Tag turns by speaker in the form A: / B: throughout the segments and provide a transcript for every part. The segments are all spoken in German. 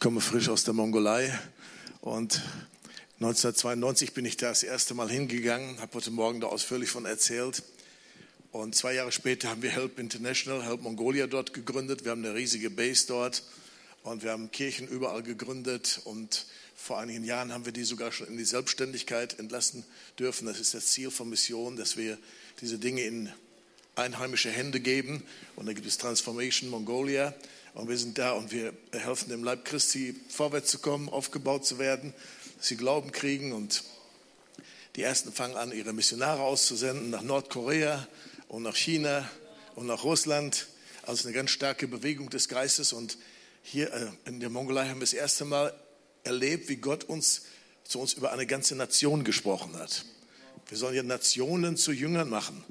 A: Ich komme frisch aus der Mongolei und 1992 bin ich da das erste Mal hingegangen, habe heute Morgen da ausführlich von erzählt. Und zwei Jahre später haben wir Help International, Help Mongolia dort gegründet. Wir haben eine riesige Base dort und wir haben Kirchen überall gegründet. Und vor einigen Jahren haben wir die sogar schon in die Selbstständigkeit entlassen dürfen. Das ist das Ziel von Mission, dass wir diese Dinge in einheimische Hände geben. Und da gibt es Transformation Mongolia. Und wir sind da und wir helfen dem Leib Christi vorwärts zu kommen, aufgebaut zu werden dass sie Glauben kriegen und die ersten fangen an, ihre Missionare auszusenden nach Nordkorea und nach China und nach Russland. Also eine ganz starke Bewegung des Geistes. Und hier äh, in der Mongolei haben wir das erste Mal erlebt, wie Gott uns zu uns über eine ganze Nation gesprochen hat. Wir sollen ja Nationen zu Jüngern machen.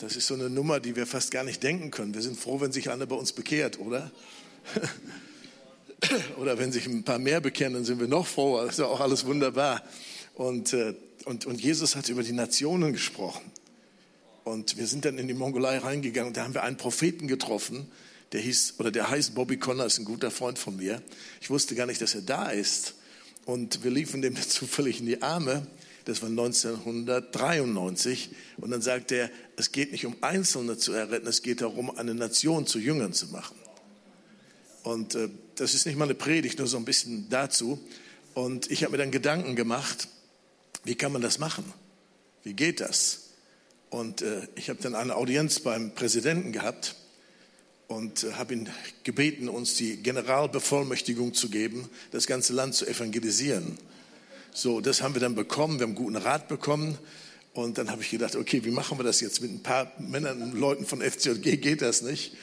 A: Das ist so eine Nummer, die wir fast gar nicht denken können. Wir sind froh, wenn sich einer bei uns bekehrt, oder? Oder wenn sich ein paar mehr bekennen, dann sind wir noch froher. Das ist ja auch alles wunderbar. Und, äh, und, und Jesus hat über die Nationen gesprochen. Und wir sind dann in die Mongolei reingegangen und da haben wir einen Propheten getroffen, der hieß, oder der heißt Bobby Connor, ist ein guter Freund von mir. Ich wusste gar nicht, dass er da ist. Und wir liefen dem zufällig in die Arme. Das war 1993. Und dann sagte er, es geht nicht um Einzelne zu erretten, es geht darum, eine Nation zu Jüngern zu machen. Und äh, das ist nicht mal eine Predigt, nur so ein bisschen dazu. Und ich habe mir dann Gedanken gemacht, wie kann man das machen? Wie geht das? Und äh, ich habe dann eine Audienz beim Präsidenten gehabt und äh, habe ihn gebeten, uns die Generalbevollmächtigung zu geben, das ganze Land zu evangelisieren. So, das haben wir dann bekommen, wir haben guten Rat bekommen. Und dann habe ich gedacht, okay, wie machen wir das jetzt mit ein paar Männern und Leuten von FCG? Geht das nicht?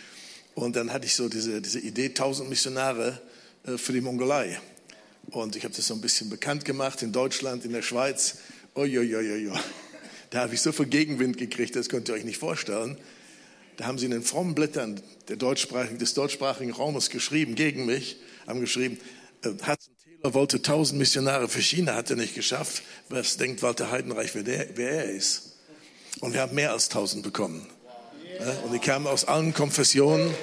A: Und dann hatte ich so diese, diese Idee, 1000 Missionare äh, für die Mongolei. Und ich habe das so ein bisschen bekannt gemacht in Deutschland, in der Schweiz. Uiuiuiui. Da habe ich so viel Gegenwind gekriegt, das könnt ihr euch nicht vorstellen. Da haben sie in den frommen Blättern deutschsprachigen, des deutschsprachigen Raumes geschrieben, gegen mich, haben geschrieben, äh, Hudson Taylor wollte 1000 Missionare für China, hat er nicht geschafft. Was denkt Walter Heidenreich, wer, der, wer er ist? Und wir haben mehr als 1000 bekommen. Und die kamen aus allen Konfessionen,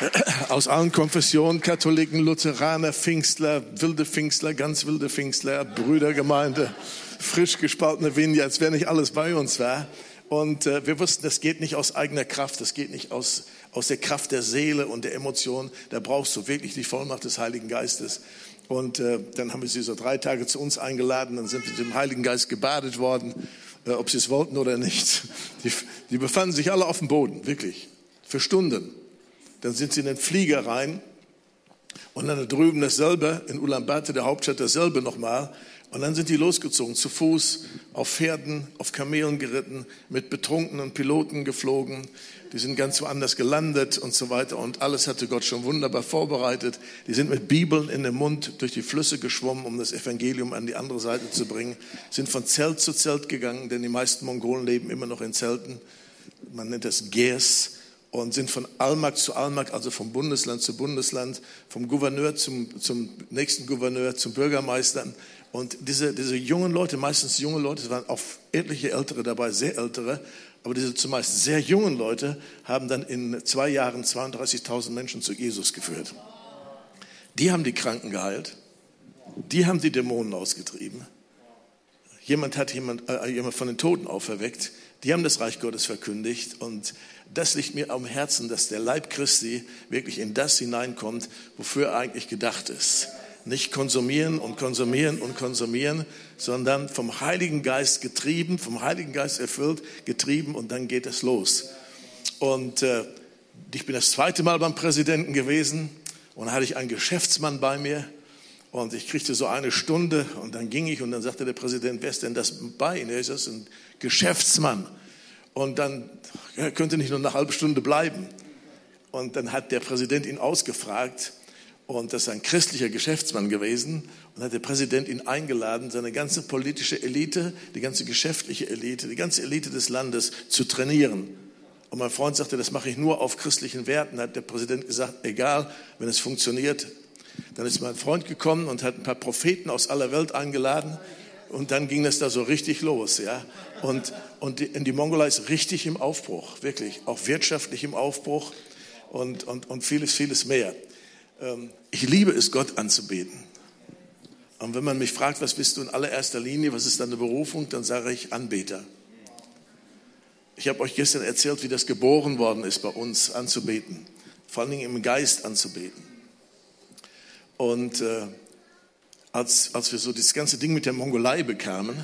A: aus allen Konfessionen, Katholiken, Lutheraner, Pfingstler, wilde Pfingstler, ganz wilde Pfingstler, Brüdergemeinde, frisch gespaltene Winde, als wäre nicht alles bei uns war. Und äh, wir wussten, das geht nicht aus eigener Kraft, das geht nicht aus, aus der Kraft der Seele und der Emotionen. Da brauchst du wirklich die Vollmacht des Heiligen Geistes. Und äh, dann haben wir sie so drei Tage zu uns eingeladen, dann sind wir mit dem Heiligen Geist gebadet worden äh, ob sie es wollten oder nicht. Die, die befanden sich alle auf dem Boden, wirklich, für Stunden. Dann sind sie in den Flieger rein und dann da drüben dasselbe, in Ulaanbaatar, der Hauptstadt, dasselbe nochmal. Und dann sind die losgezogen, zu Fuß, auf Pferden, auf Kamelen geritten, mit betrunkenen Piloten geflogen. Die sind ganz woanders gelandet und so weiter. Und alles hatte Gott schon wunderbar vorbereitet. Die sind mit Bibeln in dem Mund durch die Flüsse geschwommen, um das Evangelium an die andere Seite zu bringen. Sind von Zelt zu Zelt gegangen, denn die meisten Mongolen leben immer noch in Zelten. Man nennt das Gers und sind von Almak zu Almak, also vom Bundesland zu Bundesland, vom Gouverneur zum, zum nächsten Gouverneur, zum Bürgermeister und diese, diese jungen Leute, meistens junge Leute, es waren auch etliche Ältere dabei, sehr Ältere, aber diese zumeist sehr jungen Leute haben dann in zwei Jahren 32.000 Menschen zu Jesus geführt. Die haben die Kranken geheilt, die haben die Dämonen ausgetrieben. Jemand hat jemand, äh, jemand von den Toten auferweckt. Die haben das Reich Gottes verkündigt. Und das liegt mir am Herzen, dass der Leib Christi wirklich in das hineinkommt, wofür er eigentlich gedacht ist nicht konsumieren und konsumieren und konsumieren, sondern vom Heiligen Geist getrieben, vom Heiligen Geist erfüllt, getrieben und dann geht es los. Und äh, ich bin das zweite Mal beim Präsidenten gewesen und hatte ich einen Geschäftsmann bei mir und ich kriegte so eine Stunde und dann ging ich und dann sagte der Präsident, wer ist denn das bei Ihnen? Er ist das ein Geschäftsmann. Und dann er könnte nicht nur eine halbe Stunde bleiben. Und dann hat der Präsident ihn ausgefragt und das ist ein christlicher Geschäftsmann gewesen. Und hat der Präsident ihn eingeladen, seine ganze politische Elite, die ganze geschäftliche Elite, die ganze Elite des Landes zu trainieren. Und mein Freund sagte, das mache ich nur auf christlichen Werten. Hat der Präsident gesagt, egal, wenn es funktioniert. Dann ist mein Freund gekommen und hat ein paar Propheten aus aller Welt eingeladen. Und dann ging das da so richtig los, ja. Und, und die, die Mongolei ist richtig im Aufbruch, wirklich, auch wirtschaftlich im Aufbruch und, und, und vieles, vieles mehr. Ähm, ich liebe es, Gott anzubeten. Und wenn man mich fragt, was bist du in allererster Linie, was ist deine Berufung, dann sage ich Anbeter. Ich habe euch gestern erzählt, wie das geboren worden ist bei uns anzubeten, vor allen Dingen im Geist anzubeten. Und äh, als, als wir so das ganze Ding mit der Mongolei bekamen,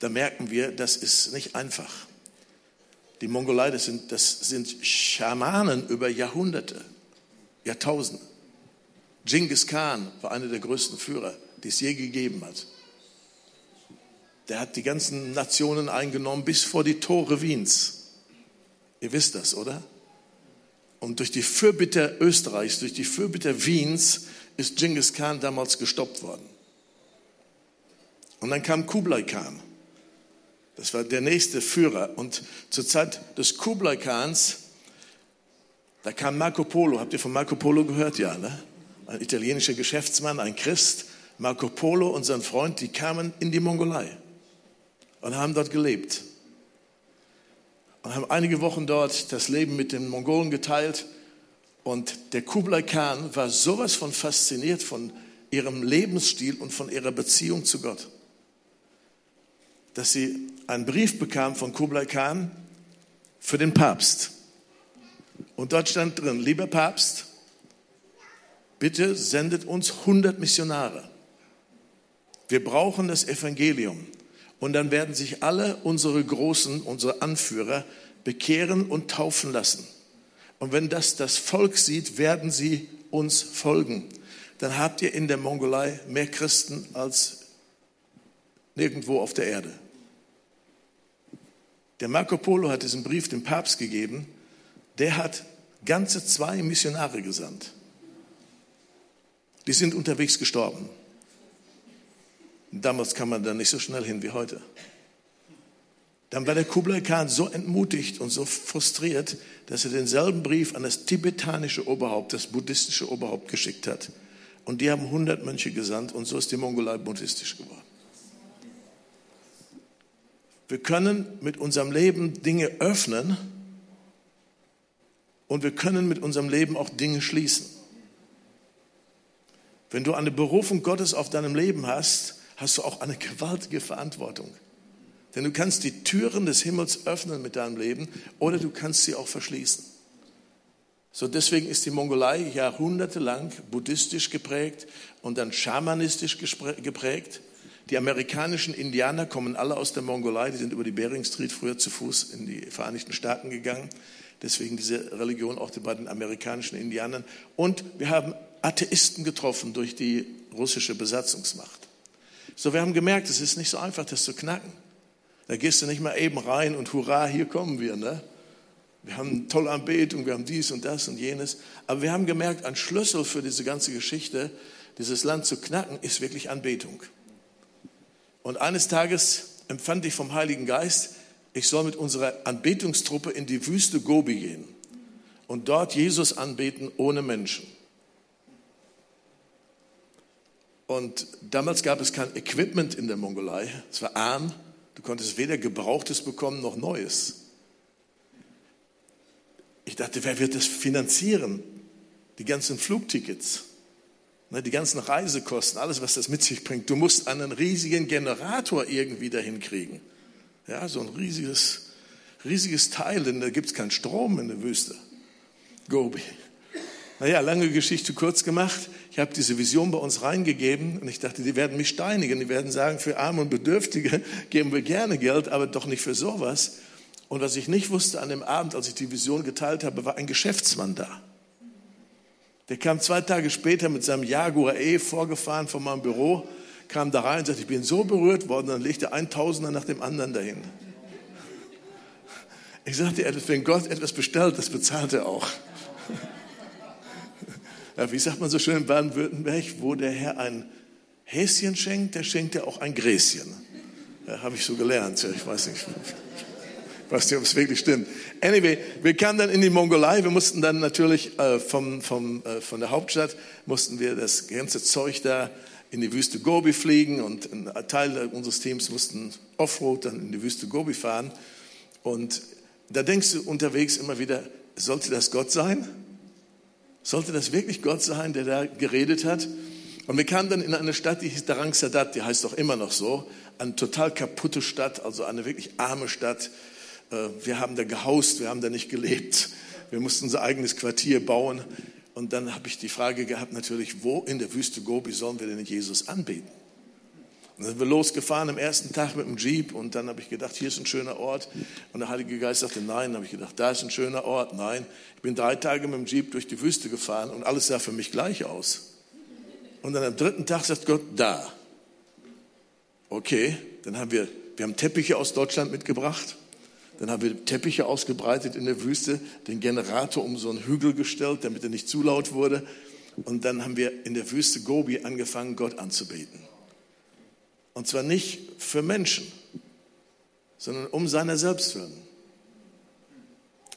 A: da merken wir, das ist nicht einfach. Die Mongolei, das sind, das sind Schamanen über Jahrhunderte, Jahrtausende. Genghis Khan war einer der größten Führer, die es je gegeben hat. Der hat die ganzen Nationen eingenommen bis vor die Tore Wiens. Ihr wisst das, oder? Und durch die Fürbitter Österreichs, durch die Fürbitter Wiens ist Genghis Khan damals gestoppt worden. Und dann kam Kublai Khan. Das war der nächste Führer. Und zur Zeit des Kublai Khans, da kam Marco Polo. Habt ihr von Marco Polo gehört? Ja, ne? Ein italienischer Geschäftsmann, ein Christ. Marco Polo und sein Freund, die kamen in die Mongolei und haben dort gelebt. Und haben einige Wochen dort das Leben mit den Mongolen geteilt. Und der Kublai Khan war sowas von fasziniert von ihrem Lebensstil und von ihrer Beziehung zu Gott, dass sie einen Brief bekam von Kublai Khan für den Papst. Und dort stand drin, lieber Papst, bitte sendet uns 100 Missionare. Wir brauchen das Evangelium. Und dann werden sich alle unsere Großen, unsere Anführer bekehren und taufen lassen. Und wenn das das Volk sieht, werden sie uns folgen. Dann habt ihr in der Mongolei mehr Christen als nirgendwo auf der Erde. Der Marco Polo hat diesen Brief dem Papst gegeben. Der hat ganze zwei Missionare gesandt. Die sind unterwegs gestorben. Damals kam man da nicht so schnell hin wie heute. Dann war der Kublai Khan so entmutigt und so frustriert, dass er denselben Brief an das tibetanische Oberhaupt, das buddhistische Oberhaupt geschickt hat. Und die haben 100 Mönche gesandt und so ist die Mongolei buddhistisch geworden. Wir können mit unserem Leben Dinge öffnen und wir können mit unserem Leben auch Dinge schließen. Wenn du eine Berufung Gottes auf deinem Leben hast, hast du auch eine gewaltige Verantwortung. Denn du kannst die Türen des Himmels öffnen mit deinem Leben oder du kannst sie auch verschließen. So deswegen ist die Mongolei jahrhundertelang buddhistisch geprägt und dann schamanistisch geprägt. Die amerikanischen Indianer kommen alle aus der Mongolei, die sind über die Bering Street früher zu Fuß in die Vereinigten Staaten gegangen. Deswegen diese Religion auch bei den amerikanischen Indianern. Und wir haben Atheisten getroffen durch die russische Besatzungsmacht. So, wir haben gemerkt, es ist nicht so einfach, das zu knacken. Da gehst du nicht mal eben rein und hurra, hier kommen wir. Ne? Wir haben tolle Anbetung, wir haben dies und das und jenes. Aber wir haben gemerkt, ein Schlüssel für diese ganze Geschichte, dieses Land zu knacken, ist wirklich Anbetung. Und eines Tages empfand ich vom Heiligen Geist, ich soll mit unserer Anbetungstruppe in die Wüste Gobi gehen und dort Jesus anbeten ohne Menschen. Und damals gab es kein Equipment in der Mongolei. Es war arm. Du konntest weder Gebrauchtes bekommen noch Neues. Ich dachte, wer wird das finanzieren? Die ganzen Flugtickets, ne, die ganzen Reisekosten, alles, was das mit sich bringt. Du musst einen riesigen Generator irgendwie dahin kriegen. Ja, so ein riesiges, riesiges Teil, denn da gibt es keinen Strom in der Wüste. Gobi. Naja, lange Geschichte kurz gemacht. Ich habe diese Vision bei uns reingegeben und ich dachte, die werden mich steinigen. Die werden sagen, für Arme und Bedürftige geben wir gerne Geld, aber doch nicht für sowas. Und was ich nicht wusste an dem Abend, als ich die Vision geteilt habe, war ein Geschäftsmann da. Der kam zwei Tage später mit seinem Jaguar E vorgefahren von meinem Büro, kam da rein und sagte, ich bin so berührt worden, dann legte ein Tausender nach dem anderen dahin. Ich sagte, wenn Gott etwas bestellt, das bezahlt er auch ja, wie sagt man so schön in Baden-Württemberg, wo der Herr ein Häschen schenkt, der schenkt er auch ein Gräschen. Ja, Habe ich so gelernt. Ich weiß nicht, ich weiß nicht, ob es wirklich stimmt. Anyway, wir kamen dann in die Mongolei. Wir mussten dann natürlich äh, vom, vom, äh, von der Hauptstadt, mussten wir das ganze Zeug da in die Wüste Gobi fliegen und ein Teil unseres Teams mussten Offroad dann in die Wüste Gobi fahren. Und da denkst du unterwegs immer wieder, sollte das Gott sein? Sollte das wirklich Gott sein, der da geredet hat? Und wir kamen dann in eine Stadt, die hieß Darang Sadat, die heißt doch immer noch so, eine total kaputte Stadt, also eine wirklich arme Stadt. Äh, wir haben da gehaust, wir haben da nicht gelebt. Wir mussten unser eigenes Quartier bauen. Und dann habe ich die Frage gehabt, natürlich, wo in der Wüste Gobi sollen wir denn Jesus anbeten? dann sind wir losgefahren am ersten Tag mit dem Jeep und dann habe ich gedacht, hier ist ein schöner Ort. Und der Heilige Geist sagte, nein. Dann habe ich gedacht, da ist ein schöner Ort. Nein. Ich bin drei Tage mit dem Jeep durch die Wüste gefahren und alles sah für mich gleich aus. Und dann am dritten Tag sagt Gott, da. Okay, dann haben wir, wir haben Teppiche aus Deutschland mitgebracht. Dann haben wir Teppiche ausgebreitet in der Wüste, den Generator um so einen Hügel gestellt, damit er nicht zu laut wurde. Und dann haben wir in der Wüste Gobi angefangen, Gott anzubeten. Und zwar nicht für Menschen, sondern um seiner selbst willen.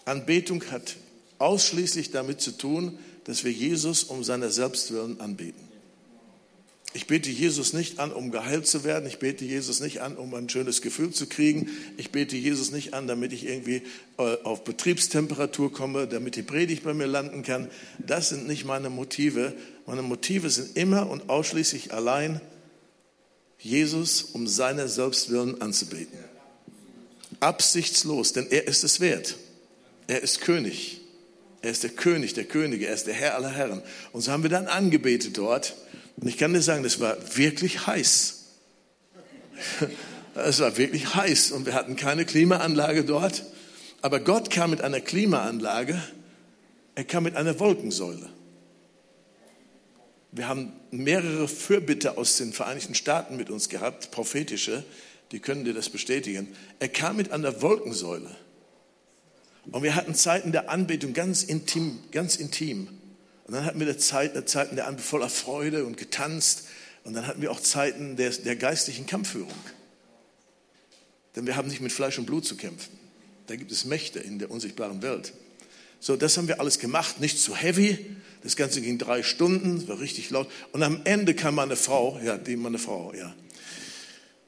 A: Anbetung hat ausschließlich damit zu tun, dass wir Jesus um seiner selbst willen anbeten. Ich bete Jesus nicht an, um geheilt zu werden. Ich bete Jesus nicht an, um ein schönes Gefühl zu kriegen. Ich bete Jesus nicht an, damit ich irgendwie äh, auf Betriebstemperatur komme, damit die Predigt bei mir landen kann. Das sind nicht meine Motive. Meine Motive sind immer und ausschließlich allein Jesus um seiner Selbstwillen anzubeten. Absichtslos, denn er ist es wert. Er ist König. Er ist der König der Könige. Er ist der Herr aller Herren. Und so haben wir dann angebetet dort. Und ich kann dir sagen, das war wirklich heiß. Es war wirklich heiß und wir hatten keine Klimaanlage dort. Aber Gott kam mit einer Klimaanlage. Er kam mit einer Wolkensäule. Wir haben mehrere Fürbitte aus den Vereinigten Staaten mit uns gehabt, prophetische, die können dir das bestätigen. Er kam mit einer Wolkensäule. Und wir hatten Zeiten der Anbetung ganz intim, ganz intim. Und dann hatten wir Zeit, Zeiten der voller Freude und getanzt. Und dann hatten wir auch Zeiten der, der geistlichen Kampfführung. Denn wir haben nicht mit Fleisch und Blut zu kämpfen. Da gibt es Mächte in der unsichtbaren Welt. So, das haben wir alles gemacht, nicht zu heavy. Das Ganze ging drei Stunden, war richtig laut. Und am Ende kam meine Frau, ja, die meine Frau, ja.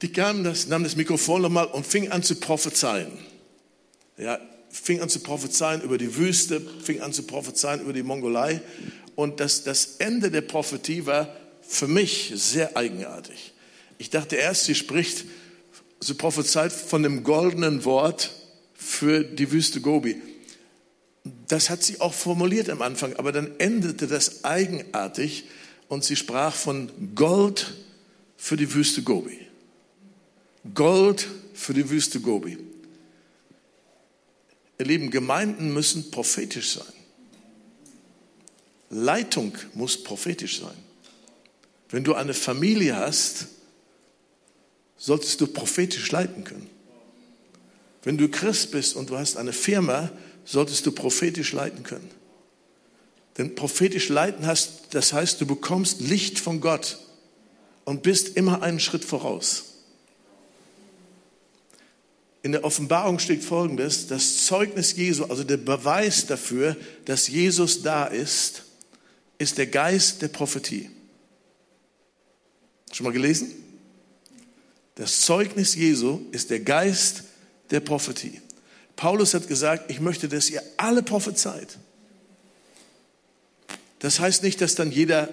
A: Die kam, das, nahm das Mikrofon nochmal und fing an zu prophezeien. Ja, fing an zu prophezeien über die Wüste, fing an zu prophezeien über die Mongolei. Und das, das Ende der Prophetie war für mich sehr eigenartig. Ich dachte erst, sie spricht, sie prophezeit von dem goldenen Wort für die Wüste Gobi das hat sie auch formuliert am Anfang, aber dann endete das eigenartig und sie sprach von Gold für die Wüste Gobi. Gold für die Wüste Gobi. Ihr Lieben, Gemeinden müssen prophetisch sein. Leitung muss prophetisch sein. Wenn du eine Familie hast, solltest du prophetisch leiten können. Wenn du Christ bist und du hast eine Firma, solltest du prophetisch leiten können. Denn prophetisch leiten hast, das heißt, du bekommst Licht von Gott und bist immer einen Schritt voraus. In der Offenbarung steht Folgendes, das Zeugnis Jesu, also der Beweis dafür, dass Jesus da ist, ist der Geist der Prophetie. Schon mal gelesen? Das Zeugnis Jesu ist der Geist der Prophetie. Paulus hat gesagt, ich möchte, dass ihr alle prophezeit. Das heißt nicht, dass dann jeder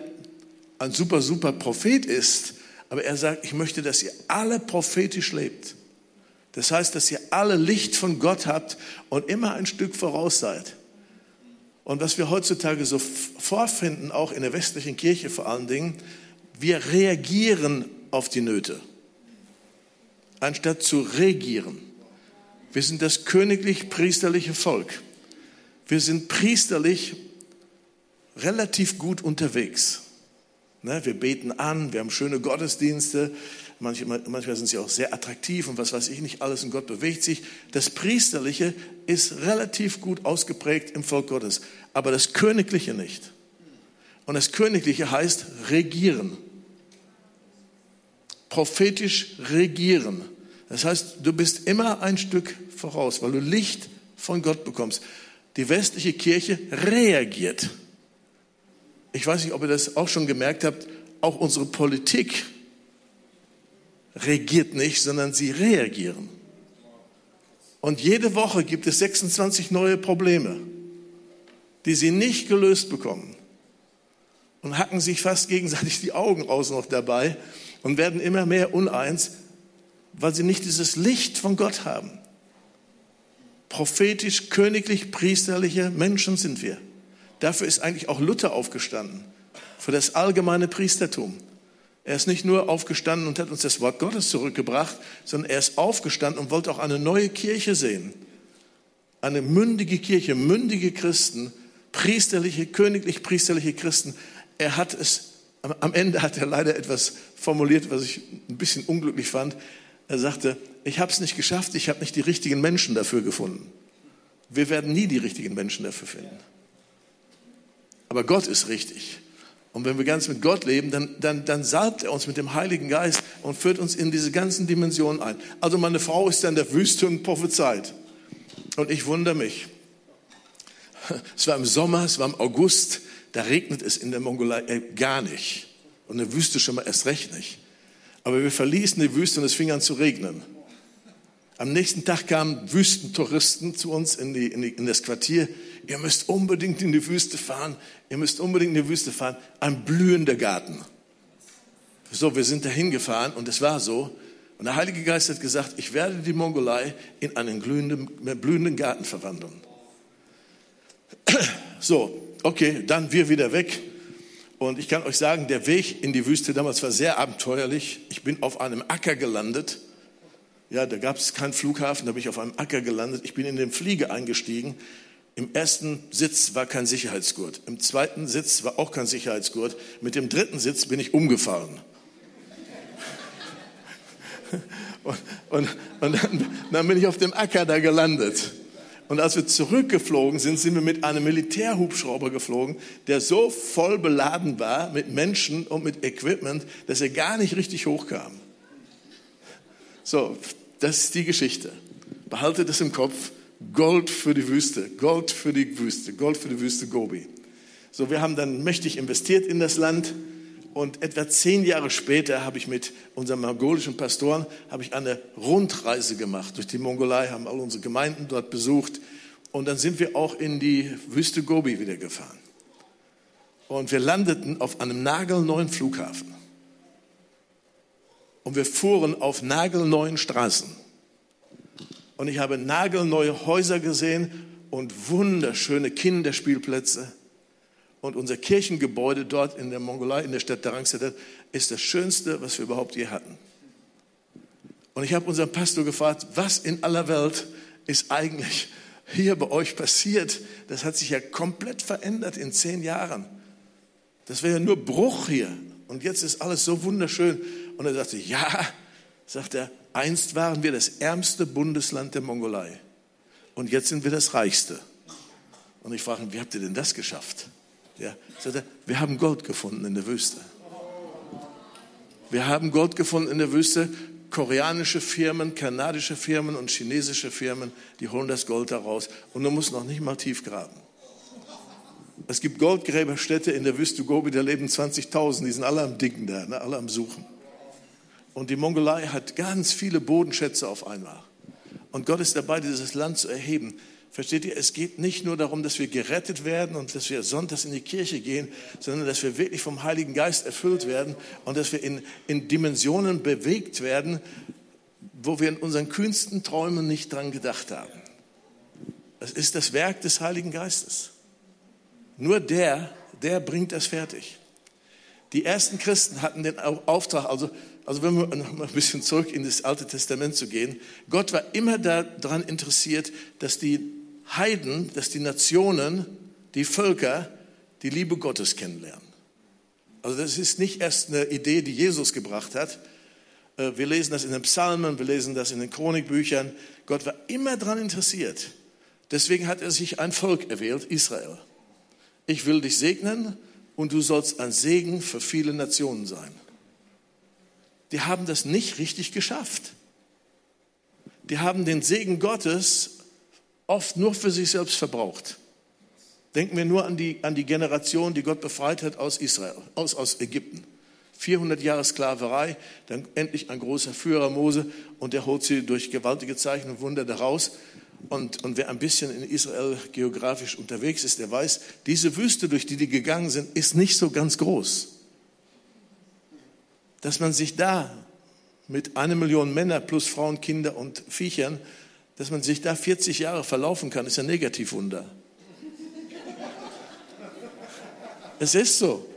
A: ein super, super Prophet ist, aber er sagt, ich möchte, dass ihr alle prophetisch lebt. Das heißt, dass ihr alle Licht von Gott habt und immer ein Stück voraus seid. Und was wir heutzutage so vorfinden, auch in der westlichen Kirche vor allen Dingen, wir reagieren auf die Nöte, anstatt zu regieren. Wir sind das königlich-priesterliche Volk. Wir sind priesterlich relativ gut unterwegs. Ne, wir beten an, wir haben schöne Gottesdienste, manchmal, manchmal sind sie auch sehr attraktiv und was weiß ich nicht alles und Gott bewegt sich. Das Priesterliche ist relativ gut ausgeprägt im Volk Gottes, aber das Königliche nicht. Und das Königliche heißt regieren. Prophetisch regieren. Das heißt, du bist immer ein Stück voraus, weil du Licht von Gott bekommst. Die westliche Kirche reagiert. Ich weiß nicht, ob ihr das auch schon gemerkt habt, auch unsere Politik regiert nicht, sondern sie reagieren. Und jede Woche gibt es 26 neue Probleme, die sie nicht gelöst bekommen. und hacken sich fast gegenseitig die Augen aus noch dabei und werden immer mehr uneins, weil sie nicht dieses Licht von Gott haben. Prophetisch, königlich, priesterliche Menschen sind wir. Dafür ist eigentlich auch Luther aufgestanden, für das allgemeine Priestertum. Er ist nicht nur aufgestanden und hat uns das Wort Gottes zurückgebracht, sondern er ist aufgestanden und wollte auch eine neue Kirche sehen. Eine mündige Kirche, mündige Christen, priesterliche, königlich priesterliche Christen. Er hat es, am Ende hat er leider etwas formuliert, was ich ein bisschen unglücklich fand. Er sagte, ich habe es nicht geschafft, ich habe nicht die richtigen Menschen dafür gefunden. Wir werden nie die richtigen Menschen dafür finden. Aber Gott ist richtig. Und wenn wir ganz mit Gott leben, dann, dann, dann salbt er uns mit dem Heiligen Geist und führt uns in diese ganzen Dimensionen ein. Also meine Frau ist dann der Wüste und prophezeit. Und ich wundere mich. Es war im Sommer, es war im August, da regnet es in der Mongolei äh, gar nicht. Und in der Wüste schon mal erst recht nicht. Aber wir verließen die Wüste und es fing an zu regnen. Am nächsten Tag kamen Wüstentouristen zu uns in, die, in, die, in das Quartier ihr müsst unbedingt in die Wüste fahren, ihr müsst unbedingt in die Wüste fahren, ein blühender Garten. So, wir sind dahin gefahren und es war so. Und der Heilige Geist hat gesagt, ich werde die Mongolei in einen glühenden, blühenden Garten verwandeln. So, okay, dann wir wieder weg. Und ich kann euch sagen, der Weg in die Wüste damals war sehr abenteuerlich. Ich bin auf einem Acker gelandet. Ja, da gab es keinen Flughafen, da bin ich auf einem Acker gelandet. Ich bin in den Flieger eingestiegen. Im ersten Sitz war kein Sicherheitsgurt. Im zweiten Sitz war auch kein Sicherheitsgurt. Mit dem dritten Sitz bin ich umgefahren. Und, und, und dann, dann bin ich auf dem Acker da gelandet. Und als wir zurückgeflogen sind, sind wir mit einem Militärhubschrauber geflogen, der so voll beladen war mit Menschen und mit Equipment, dass er gar nicht richtig hochkam. So, das ist die Geschichte. Behalte das im Kopf. Gold für die Wüste, Gold für die Wüste, Gold für die Wüste Gobi. So, wir haben dann mächtig investiert in das Land und etwa zehn Jahre später habe ich mit unseren mongolischen Pastoren habe ich eine Rundreise gemacht durch die Mongolei, haben all unsere Gemeinden dort besucht und dann sind wir auch in die Wüste Gobi wieder gefahren. Und wir landeten auf einem nagelneuen Flughafen. Und wir fuhren auf nagelneuen Straßen und ich habe nagelneue Häuser gesehen und wunderschöne Kinderspielplätze. Und unser Kirchengebäude dort in der Mongolei, in der Stadt Darangsadet, ist das Schönste, was wir überhaupt je hatten. Und ich habe unseren Pastor gefragt, was in aller Welt ist eigentlich hier bei euch passiert? Das hat sich ja komplett verändert in zehn Jahren. Das wäre ja nur Bruch hier. Und jetzt ist alles so wunderschön. Und er sagte, ja, sagt er, Einst waren wir das ärmste Bundesland der Mongolei und jetzt sind wir das reichste. Und ich frage ihn, wie habt ihr denn das geschafft? Ja, sagt er, wir haben Gold gefunden in der Wüste. Wir haben Gold gefunden in der Wüste. Koreanische Firmen, kanadische Firmen und chinesische Firmen, die holen das Gold daraus. Und du musst noch nicht mal tief graben. Es gibt Goldgräberstädte in der Wüste Gobi, da leben 20.000, die sind alle am Dicken da, ne, alle am Suchen. Und die Mongolei hat ganz viele Bodenschätze auf einmal. Und Gott ist dabei, dieses Land zu erheben. Versteht ihr, es geht nicht nur darum, dass wir gerettet werden und dass wir sonntags in die Kirche gehen, sondern dass wir wirklich vom Heiligen Geist erfüllt werden und dass wir in, in Dimensionen bewegt werden, wo wir in unseren kühnsten Träumen nicht dran gedacht haben. Das ist das Werk des Heiligen Geistes. Nur der, der bringt das fertig. Die ersten Christen hatten den Auftrag, also also wenn wir noch mal ein bisschen zurück in das Alte Testament zu gehen, Gott war immer daran interessiert, dass die Heiden, dass die Nationen, die Völker die Liebe Gottes kennenlernen. Also das ist nicht erst eine Idee, die Jesus gebracht hat. Äh, wir lesen das in den Psalmen, wir lesen das in den Chronikbüchern. Gott war immer daran interessiert. Deswegen hat er sich ein Volk erwählt, Israel. Ich will dich segnen und du sollst ein Segen für viele Nationen sein die haben das nicht richtig geschafft. Die haben den Segen Gottes oft nur für sich selbst verbraucht. Denken wir nur an die, an die Generation, die Gott befreit hat aus Israel, aus, aus Ägypten. 400 Jahre Sklaverei, dann endlich ein großer Führer Mose und der holt sie durch gewaltige Zeichen und Wunder daraus. Und, und wer ein bisschen in Israel geografisch unterwegs ist, der weiß, diese Wüste, durch die die gegangen sind, ist nicht so ganz groß. Dass man sich da mit einer Million Männer plus Frauen, Kinder und Viechern, dass man sich da 40 Jahre verlaufen kann, ist ein Negativwunder. Es ist so.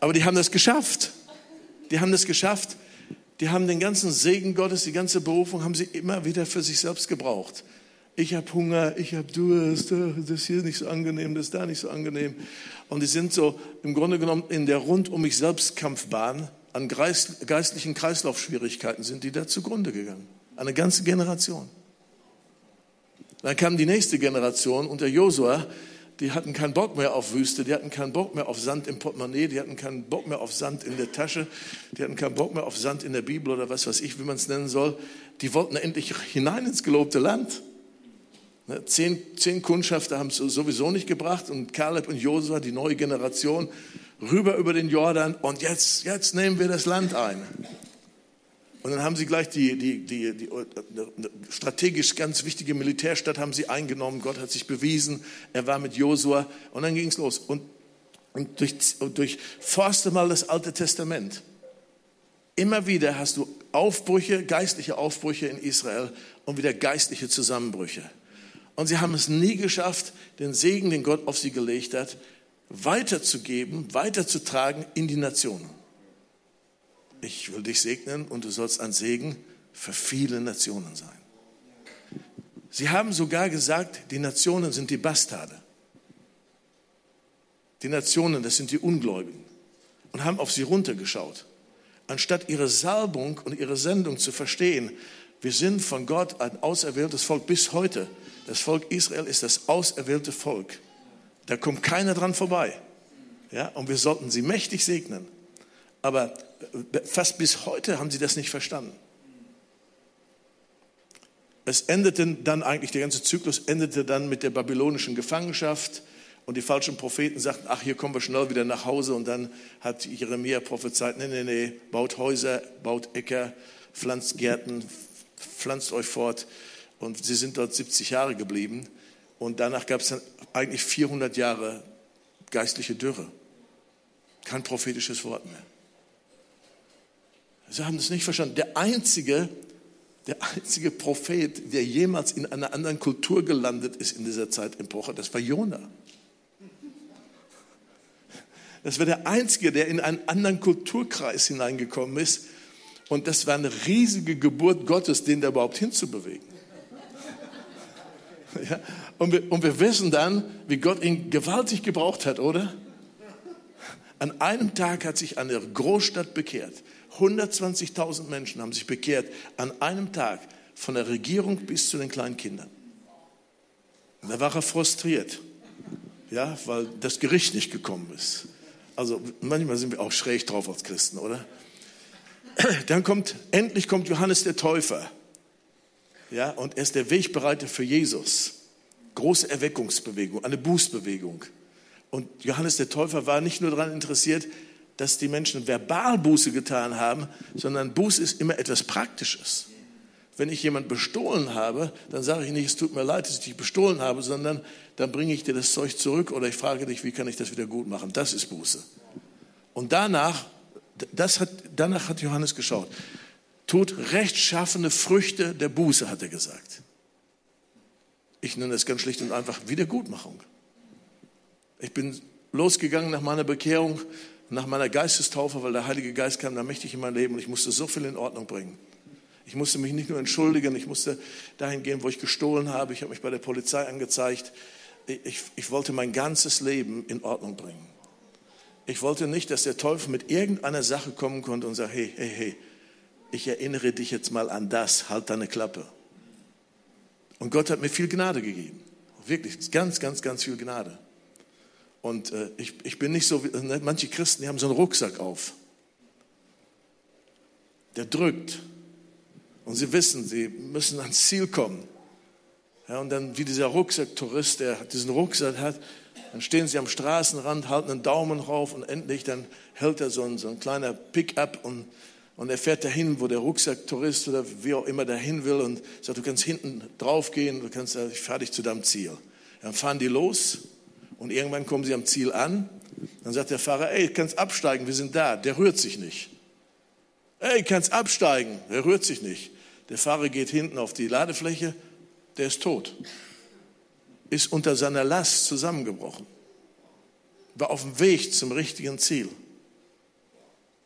A: Aber die haben das geschafft. Die haben das geschafft. Die haben den ganzen Segen Gottes, die ganze Berufung haben sie immer wieder für sich selbst gebraucht. Ich habe Hunger, ich habe Durst, das hier ist nicht so angenehm, das ist da nicht so angenehm. Und die sind so im Grunde genommen in der rund um mich selbst Kampfbahn an geistlichen Kreislaufschwierigkeiten sind die da zugrunde gegangen. Eine ganze Generation. Dann kam die nächste Generation unter Josua, die hatten keinen Bock mehr auf Wüste, die hatten keinen Bock mehr auf Sand im Portemonnaie, die hatten keinen Bock mehr auf Sand in der Tasche, die hatten keinen Bock mehr auf Sand in der Bibel oder was weiß ich, wie man es nennen soll. Die wollten endlich hinein ins gelobte Land. Ne, zehn, zehn Kundschafter haben es sowieso nicht gebracht und Kaleb und Josua, die neue Generation, rüber über den Jordan und jetzt, jetzt nehmen wir das Land ein. Und dann haben sie gleich die, die, die, die, strategisch ganz wichtige Militärstadt haben sie eingenommen. Gott hat sich bewiesen. Er war mit Josua. Und dann ging es los. Und, und durch, durchforste mal das Alte Testament. Immer wieder hast du Aufbrüche, geistliche Aufbrüche in Israel und wieder geistliche Zusammenbrüche. Und sie haben es nie geschafft, den Segen, den Gott auf sie gelegt hat, weiterzugeben, weiterzutragen in die Nationen ich will dich segnen und du sollst ein Segen für viele Nationen sein. Sie haben sogar gesagt, die Nationen sind die Bastarde. Die Nationen, das sind die Ungläubigen. Und haben auf sie runtergeschaut. Anstatt ihre Salbung und ihre Sendung zu verstehen, wir sind von Gott ein auserwähltes Volk bis heute. Das Volk Israel ist das auserwählte Volk. Da kommt keiner dran vorbei. Ja, und wir sollten sie mächtig segnen. Aber fast bis heute haben sie das nicht verstanden. Es endete dann eigentlich, der ganze Zyklus endete dann mit der babylonischen Gefangenschaft und die falschen Propheten sagten, ach, hier kommen wir schnell wieder nach Hause und dann hat Jeremia prophezeit, nee, nee, nee, baut Häuser, baut Äcker, pflanzt Gärten, pflanzt euch fort und sie sind dort 70 Jahre geblieben und danach gab es dann eigentlich 400 Jahre geistliche Dürre. Kein prophetisches Wort mehr. Sie haben das nicht verstanden. Der einzige, der einzige Prophet, der jemals in einer anderen Kultur gelandet ist in dieser Zeit Epoche, das war Jona. Das war der einzige, der in einen anderen Kulturkreis hineingekommen ist. Und das war eine riesige Geburt Gottes, den da überhaupt hinzubewegen. Ja, und, wir, und wir wissen dann, wie Gott ihn gewaltig gebraucht hat, oder? An einem Tag hat sich eine Großstadt bekehrt. 120.000 Menschen haben sich bekehrt an einem Tag, von der Regierung bis zu den kleinen Kindern. Und da war er frustriert, ja, weil das Gericht nicht gekommen ist. Also manchmal sind wir auch schräg drauf als Christen, oder? Dann kommt, endlich kommt Johannes der Täufer. Ja, und er ist der Wegbereiter für Jesus. Große Erweckungsbewegung, eine Bußbewegung. Und Johannes der Täufer war nicht nur daran interessiert, dass die Menschen verbal Buße getan haben, sondern Buße ist immer etwas Praktisches. Wenn ich jemand bestohlen habe, dann sage ich nicht, es tut mir leid, dass ich dich bestohlen habe, sondern dann bringe ich dir das Zeug zurück oder ich frage dich, wie kann ich das wieder gut machen. Das ist Buße. Und danach, das hat, danach hat Johannes geschaut. Tut rechtschaffene Früchte der Buße, hat er gesagt. Ich nenne das ganz schlicht und einfach Wiedergutmachung. Ich bin losgegangen nach meiner Bekehrung nach meiner Geistestaufe, weil der Heilige Geist kam da mächtig in mein Leben und ich musste so viel in Ordnung bringen. Ich musste mich nicht nur entschuldigen, ich musste dahin gehen, wo ich gestohlen habe. Ich habe mich bei der Polizei angezeigt. Ich, ich wollte mein ganzes Leben in Ordnung bringen. Ich wollte nicht, dass der Teufel mit irgendeiner Sache kommen konnte und sagt, hey, hey, hey, ich erinnere dich jetzt mal an das, halt deine Klappe. Und Gott hat mir viel Gnade gegeben. Wirklich, ganz, ganz, ganz viel Gnade. Und äh, ich, ich bin nicht so, wie, ne, manche Christen, die haben so einen Rucksack auf. Der drückt. Und sie wissen, sie müssen ans Ziel kommen. Ja, und dann, wie dieser Rucksacktourist, der diesen Rucksack hat, dann stehen sie am Straßenrand, halten einen Daumen rauf und endlich dann hält er so ein, so ein kleiner Pickup und Und er fährt dahin, wo der Rucksacktourist oder wie auch immer dahin will und sagt, du kannst hinten drauf gehen, du kannst fertig zu deinem Ziel. Dann fahren die los und irgendwann kommen sie am Ziel an. Dann sagt der Fahrer, ey, kannst absteigen, wir sind da. Der rührt sich nicht. Ey, kannst absteigen, der rührt sich nicht. Der Fahrer geht hinten auf die Ladefläche, der ist tot. Ist unter seiner Last zusammengebrochen. War auf dem Weg zum richtigen Ziel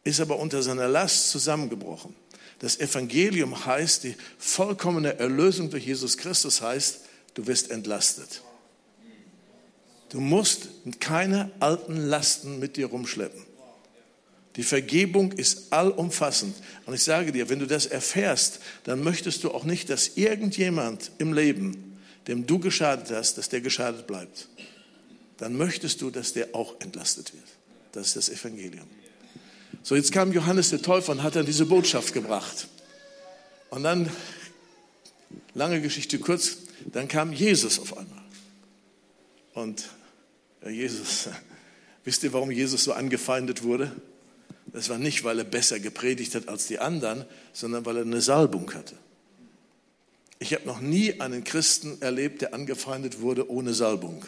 A: ist aber unter seiner Last zusammengebrochen. Das Evangelium heißt, die vollkommene Erlösung durch Jesus Christus heißt, du wirst entlastet. Du musst keine alten Lasten mit dir rumschleppen. Die Vergebung ist allumfassend. Und ich sage dir, wenn du das erfährst, dann möchtest du auch nicht, dass irgendjemand im Leben, dem du geschadet hast, dass der geschadet bleibt. Dann möchtest du, dass der auch entlastet wird. Das ist das Evangelium. So, jetzt kam Johannes der Täufer und hat dann diese Botschaft gebracht. Und dann, lange Geschichte kurz, dann kam Jesus auf einmal. Und ja, Jesus, wisst ihr, warum Jesus so angefeindet wurde? Das war nicht, weil er besser gepredigt hat als die anderen, sondern weil er eine Salbung hatte. Ich habe noch nie einen Christen erlebt, der angefeindet wurde ohne Salbung.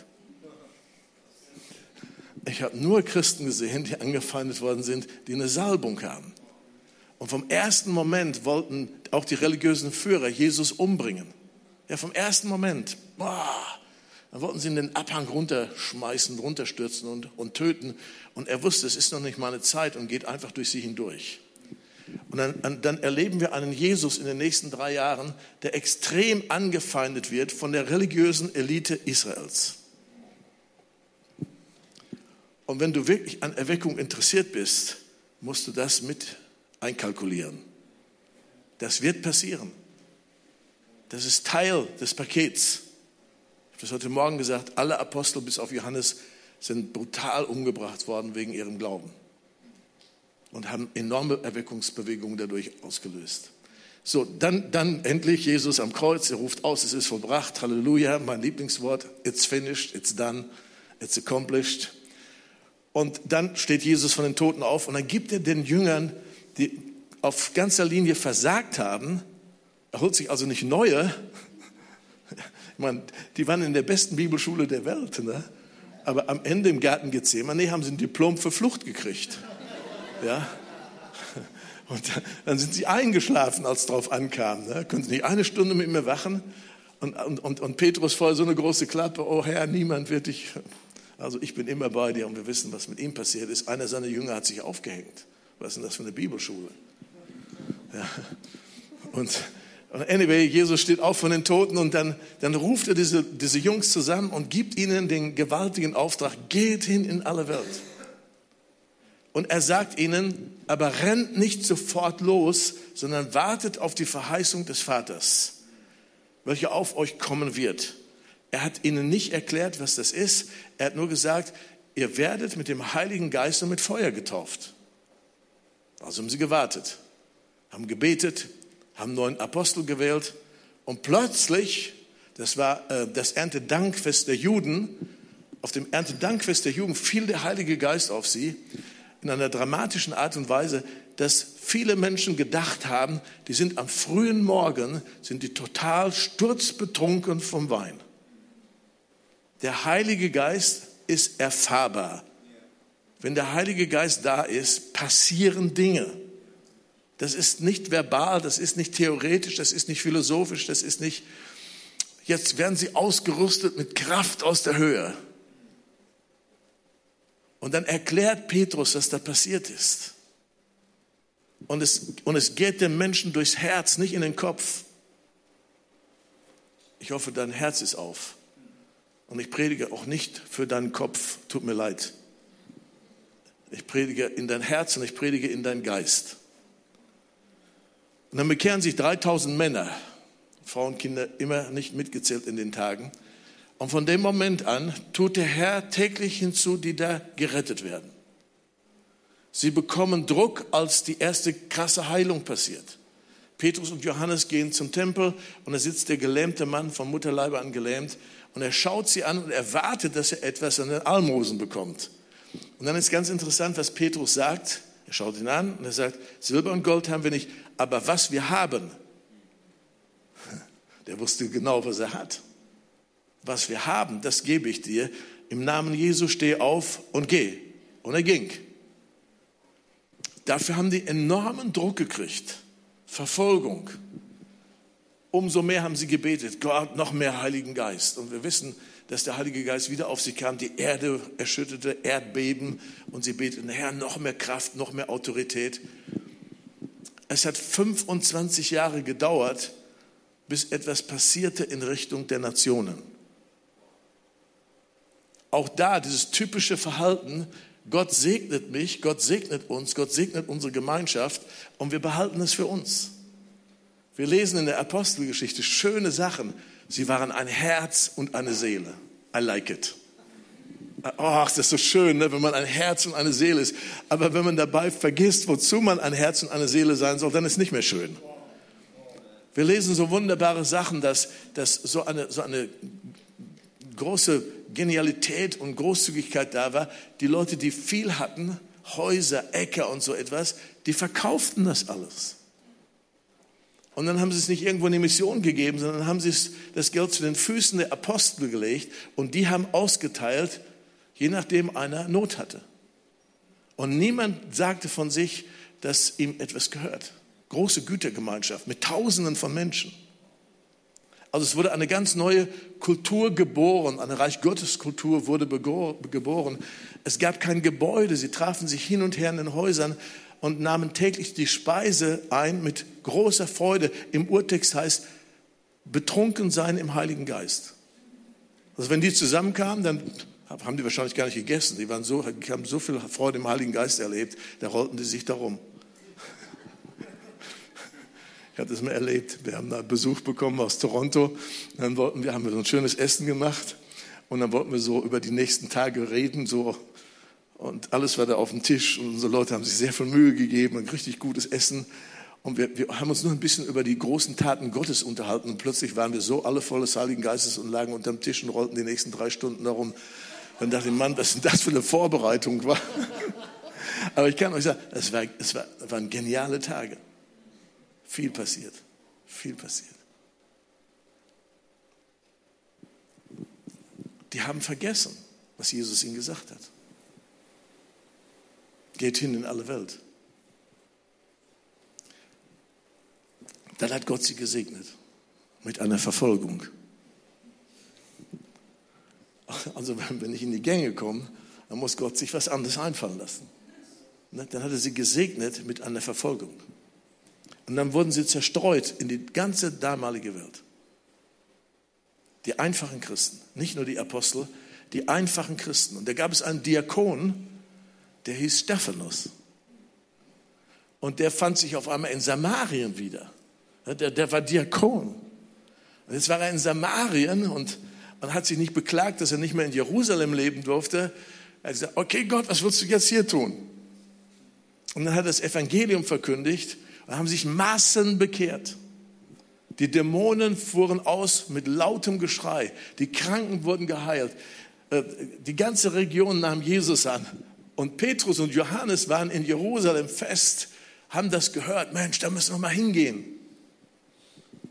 A: Ich habe nur Christen gesehen, die angefeindet worden sind, die eine Salbung haben. Und vom ersten Moment wollten auch die religiösen Führer Jesus umbringen. Ja, vom ersten Moment. Boah, dann wollten sie ihn den Abhang runterschmeißen, runterstürzen und, und töten. Und er wusste, es ist noch nicht meine Zeit und geht einfach durch sie hindurch. Und dann, dann, erleben wir einen Jesus in den nächsten drei Jahren, der extrem angefeindet wird von der religiösen Elite Israels. Und wenn du wirklich an Erweckung interessiert bist, musst du das mit einkalkulieren. Das wird passieren. Das ist Teil des Pakets. Ich habe das heute Morgen gesagt, alle Apostel bis auf Johannes sind brutal umgebracht worden wegen ihrem Glauben und haben enorme Erweckungsbewegungen dadurch ausgelöst. So, dann, dann endlich Jesus am Kreuz, er ruft aus, es ist vollbracht, Halleluja, mein Lieblingswort, it's finished, it's done, it's accomplished. Und dann steht Jesus von den Toten auf und dann gibt er den Jüngern, die auf ganzer Linie versagt haben, er holt sich also nicht neue. Ich meine, die waren in der besten Bibelschule der Welt, ne? aber am Ende im Garten Gethsemane haben sie ein Diplom für Flucht gekriegt. Ja? Und dann sind sie eingeschlafen, als es drauf ankam. Ne? Können sie nicht eine Stunde mit mir wachen? Und, und, und, Petrus voll so eine große Klappe, oh Herr, niemand wird dich also ich bin immer bei dir und wir wissen, was mit ihm passiert ist. Einer seiner Jünger hat sich aufgehängt. Was ist denn das für eine Bibelschule? Ja. Und, anyway, Jesus steht auf von den Toten und dann, dann ruft er diese, diese Jungs zusammen und gibt ihnen den gewaltigen Auftrag, geht hin in alle Welt. Und er sagt ihnen, aber rennt nicht sofort los, sondern wartet auf die Verheißung des Vaters, welche auf euch kommen wird. Er hat ihnen nicht erklärt, was das ist. Er hat nur gesagt, ihr werdet mit dem Heiligen Geist und mit Feuer getauft. Also haben sie gewartet, haben gebetet, haben neuen Apostel gewählt und plötzlich, das war äh, das Erntedankfest der Juden, auf dem Erntedankfest der Juden fiel der Heilige Geist auf sie in einer dramatischen Art und Weise, dass viele Menschen gedacht haben, die sind am frühen Morgen, sind die total sturzbetrunken vom Wein. Der Heilige Geist ist erfahrbar. Wenn der Heilige Geist da ist, passieren Dinge. Das ist nicht verbal, das ist nicht theoretisch, das ist nicht philosophisch, das ist nicht, jetzt werden sie ausgerüstet mit Kraft aus der Höhe. Und dann erklärt Petrus, was da passiert ist. Und es, und es geht dem Menschen durchs Herz, nicht in den Kopf. Ich hoffe, dein Herz ist auf. Und ich predige auch nicht für deinen Kopf, tut mir leid. Ich predige in dein Herz und ich predige in deinen Geist. Und dann bekehren sich 3000 Männer, Frauen, Kinder immer nicht mitgezählt in den Tagen. Und von dem Moment an tut der Herr täglich hinzu, die da gerettet werden. Sie bekommen Druck, als die erste krasse Heilung passiert. Petrus und Johannes gehen zum Tempel und da sitzt der gelähmte Mann vom Mutterleibe an gelähmt und er schaut sie an und erwartet, dass er etwas an den Almosen bekommt. Und dann ist ganz interessant, was Petrus sagt. Er schaut ihn an und er sagt, Silber und Gold haben wir nicht, aber was wir haben, der wusste genau, was er hat. Was wir haben, das gebe ich dir. Im Namen Jesu steh auf und geh. Und er ging. Dafür haben die enormen Druck gekriegt. Verfolgung. Umso mehr haben sie gebetet, Gott, noch mehr Heiligen Geist. Und wir wissen, dass der Heilige Geist wieder auf sie kam, die Erde erschütterte, Erdbeben und sie beteten, Herr, noch mehr Kraft, noch mehr Autorität. Es hat 25 Jahre gedauert, bis etwas passierte in Richtung der Nationen. Auch da dieses typische Verhalten, Gott segnet mich, Gott segnet uns, Gott segnet unsere Gemeinschaft und wir behalten es für uns. Wir lesen in der Apostelgeschichte schöne Sachen. Sie waren ein Herz und eine Seele. I like it. Ach, das ist so schön, ne, wenn man ein Herz und eine Seele ist. Aber wenn man dabei vergisst, wozu man ein Herz und eine Seele sein soll, dann ist es nicht mehr schön. Wir lesen so wunderbare Sachen, dass, dass so, eine, so eine große Genialität und Großzügigkeit da war. Die Leute, die viel hatten, Häuser, Äcker und so etwas, die verkauften das alles. Und dann haben sie es nicht irgendwo in die Mission gegeben, sondern haben sie das Geld zu den Füßen der Apostel gelegt und die haben ausgeteilt, je nachdem einer Not hatte. Und niemand sagte von sich, dass ihm etwas gehört. Große Gütergemeinschaft mit Tausenden von Menschen. Also es wurde eine ganz neue Kultur geboren, eine Reich Gottes Kultur wurde geboren. Es gab kein Gebäude, sie trafen sich hin und her in den Häusern, und nahmen täglich die Speise ein mit großer Freude. Im Urtext heißt, betrunken sein im Heiligen Geist. Also wenn die zusammenkamen, dann haben die wahrscheinlich gar nicht gegessen. Die, waren so, haben so viel Freude im Heiligen Geist erlebt, da rollten die sich darum. Ich hatte es mal erlebt. Wir haben da Besuch bekommen aus Toronto. Dann wollten wir, haben wir so ein schönes Essen gemacht. Und dann wollten wir so über die nächsten Tage reden, so und alles war da auf dem Tisch und unsere Leute haben sich sehr viel Mühe gegeben und richtig gutes Essen. Und wir, wir, haben uns nur ein bisschen über die großen Taten Gottes unterhalten und plötzlich waren wir so alle voll des Heiligen Geistes und lagen unterm Tisch und rollten die nächsten drei Stunden darum. Dann dachte ich, Mann, was denn das für eine Vorbereitung war. Aber ich kann euch sagen, es, war, es war, waren geniale Tage. Viel passiert, viel passiert. Die haben vergessen, was Jesus ihnen gesagt hat. Geht hin in alle Welt. Dann hat Gott sie gesegnet mit einer Verfolgung. Also wenn ich in die Gänge komme, dann muss Gott sich was anderes einfallen lassen. Ne, dann hat er sie gesegnet mit einer Verfolgung. Und dann wurden sie zerstreut in die ganze damalige Welt. Die einfachen Christen, nicht nur die Apostel, die einfachen Christen. Und da gab es einen Diakon, der hieß Stephanus. Und der fand sich auf einmal in Samarien wieder. Der, der war Diakon. Und jetzt war er in Samarien und man hat sich nicht beklagt, dass er nicht mehr in Jerusalem leben durfte. Er hat gesagt, okay Gott, was willst du jetzt hier tun? Und dann hat er das Evangelium verkündigt und haben sich Massen bekehrt. Die Dämonen fuhren aus mit lautem Geschrei. Die Kranken wurden geheilt. Äh, die ganze Region nahm Jesus an. Und Petrus und Johannes waren in Jerusalem fest, haben das gehört. Mensch, da müssen wir mal hingehen.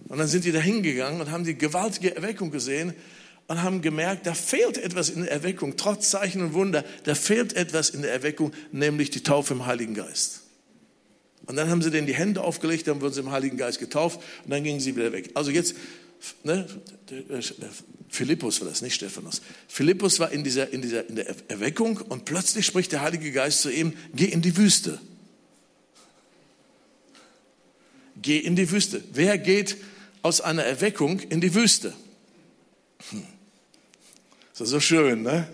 A: Und dann sind die da hingegangen und haben die gewaltige Erweckung gesehen und haben gemerkt, da fehlt etwas in der Erweckung, trotz Zeichen und Wunder, da fehlt etwas in der Erweckung, nämlich die Taufe im Heiligen Geist. Und dann haben sie denen die Hände aufgelegt, dann wurden sie im Heiligen Geist getauft und dann gingen sie wieder weg. Also jetzt, ne, Philippus war das, nicht Stephanus. Philippus war in dieser, in dieser in der Erweckung und plötzlich spricht der Heilige Geist zu ihm, geh in die Wüste. Geh in die Wüste. Wer geht aus einer Erweckung in die Wüste? Hm. Das ist so schön, ne?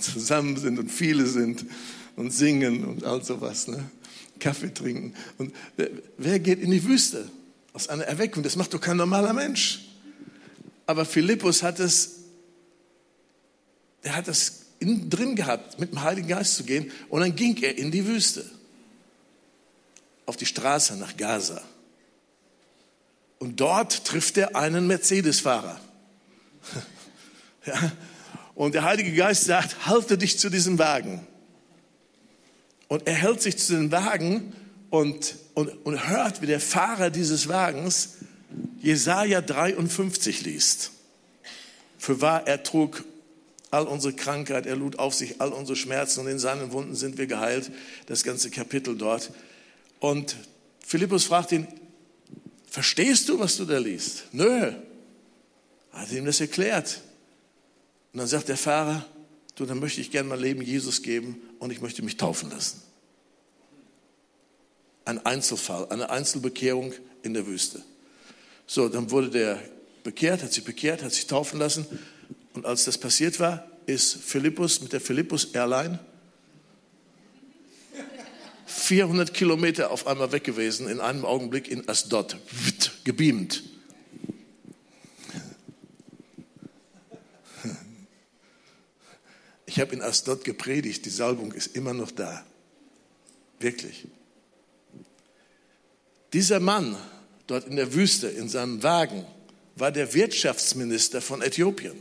A: Zusammen sind und viele sind und singen und all sowas, ne? Kaffee trinken. Und wer, wer geht in die Wüste aus einer Erweckung? Das macht doch kein normaler Mensch. Aber Philippus hat es, er hat es innen drin gehabt, mit dem Heiligen Geist zu gehen. Und dann ging er in die Wüste, auf die Straße nach Gaza. Und dort trifft er einen Mercedes-Fahrer. ja. Und der Heilige Geist sagt, halte dich zu diesem Wagen. Und er hält sich zu den Wagen und, und, und hört, wie der Fahrer dieses Wagens Jesaja 53 liest. Für wahr, er trug all unsere Krankheit, er lud auf sich all unsere Schmerzen und in seinen Wunden sind wir geheilt. Das ganze Kapitel dort. Und Philippus fragt ihn, verstehst du, was du da liest? Nö. Er hat ihm das erklärt. Und dann sagt der Fahrer, du, dann möchte ich gerne mein Leben Jesus geben und ich möchte mich taufen lassen. Ein Einzelfall, eine Einzelbekehrung in der Wüste. So, dann wurde der bekehrt, hat sich bekehrt, hat sich taufen lassen. Und als das passiert war, ist Philippus mit der Philippus Airline 400 Kilometer auf einmal weg gewesen, in einem Augenblick in Asdod, gebeamt. Ich habe in Asdod gepredigt, die Salbung ist immer noch da. Wirklich. Dieser Mann dort in der Wüste in seinem Wagen war der Wirtschaftsminister von Äthiopien.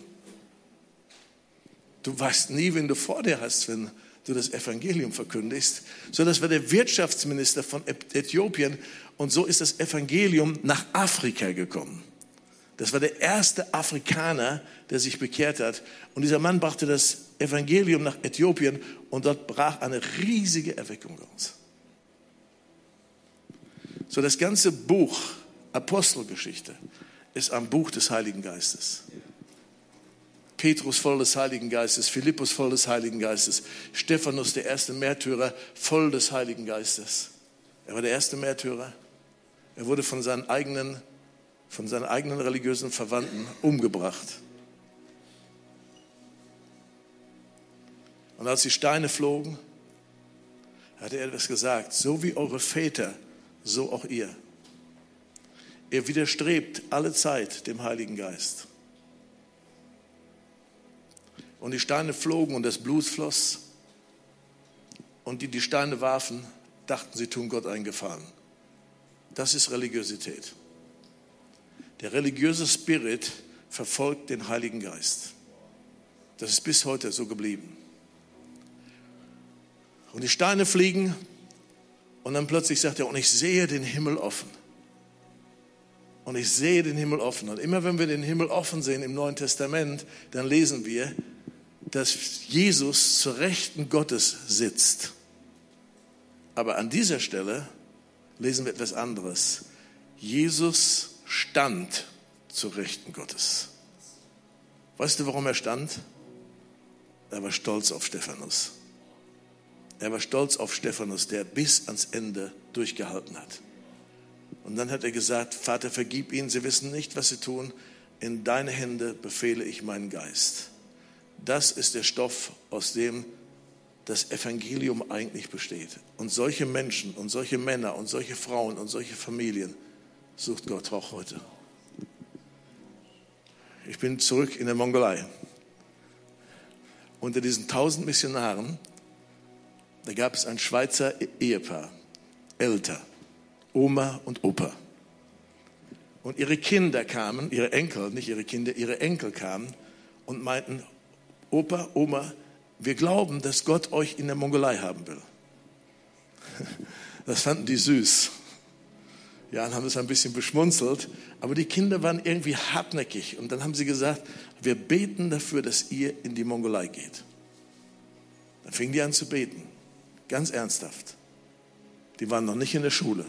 A: Du weißt nie, wen du vor dir hast, wenn du das Evangelium verkündigst. So, das war der Wirtschaftsminister von Äthiopien und so ist das Evangelium nach Afrika gekommen. Das war der erste Afrikaner, der sich bekehrt hat. Und dieser Mann brachte das Evangelium nach Äthiopien und dort brach eine riesige Erweckung aus. So, das ganze Buch Apostelgeschichte ist ein Buch des Heiligen Geistes. Petrus voll des Heiligen Geistes, Philippus voll des Heiligen Geistes, Stephanus, der erste Märtyrer, voll des Heiligen Geistes. Er war der erste Märtyrer. Er wurde von seinen eigenen, von seinen eigenen religiösen Verwandten umgebracht. Und als die Steine flogen, hatte er etwas gesagt, so wie eure Väter, so auch ihr. Er widerstrebt alle Zeit dem Heiligen Geist. Und die Steine flogen und das Blut floss. Und die die Steine warfen, dachten, sie tun Gott einen Gefallen. Das ist Religiosität. Der religiöse Spirit verfolgt den Heiligen Geist. Das ist bis heute so geblieben. Und die Steine fliegen und dann plötzlich sagt er, und ich sehe den Himmel offen. Und ich sehe den Himmel offen. Und immer wenn wir den Himmel offen sehen im Neuen Testament, dann lesen wir, dass Jesus zur Rechten Gottes sitzt. Aber an dieser Stelle lesen wir etwas anderes. Jesus stand zur Rechten Gottes. Weißt du, warum er stand? Er war stolz auf Stephanus. Er war stolz auf Stephanus, der bis ans Ende durchgehalten hat. Und dann hat er gesagt, Vater, vergib ihnen, sie wissen nicht, was sie tun. In deine Hände befehle ich meinen Geist. Das ist der Stoff, aus dem das Evangelium eigentlich besteht. Und solche Menschen und solche Männer und solche Frauen und solche Familien sucht Gott auch heute. Ich bin zurück in der Mongolei. Unter diesen tausend Missionaren, da gab es ein Schweizer Ehepaar, älter, Oma und Opa. Und ihre Kinder kamen, ihre Enkel, nicht ihre Kinder, ihre Enkel kamen und meinten, Opa, Oma, wir glauben, dass Gott euch in der Mongolei haben will. Das fanden die süß. Ja, und haben es ein bisschen beschmunzelt. Aber die Kinder waren irgendwie hartnäckig. Und dann haben sie gesagt, wir beten dafür, dass ihr in die Mongolei geht. Dann fingen die an zu beten. Ganz ernsthaft. Die waren noch nicht in der Schule.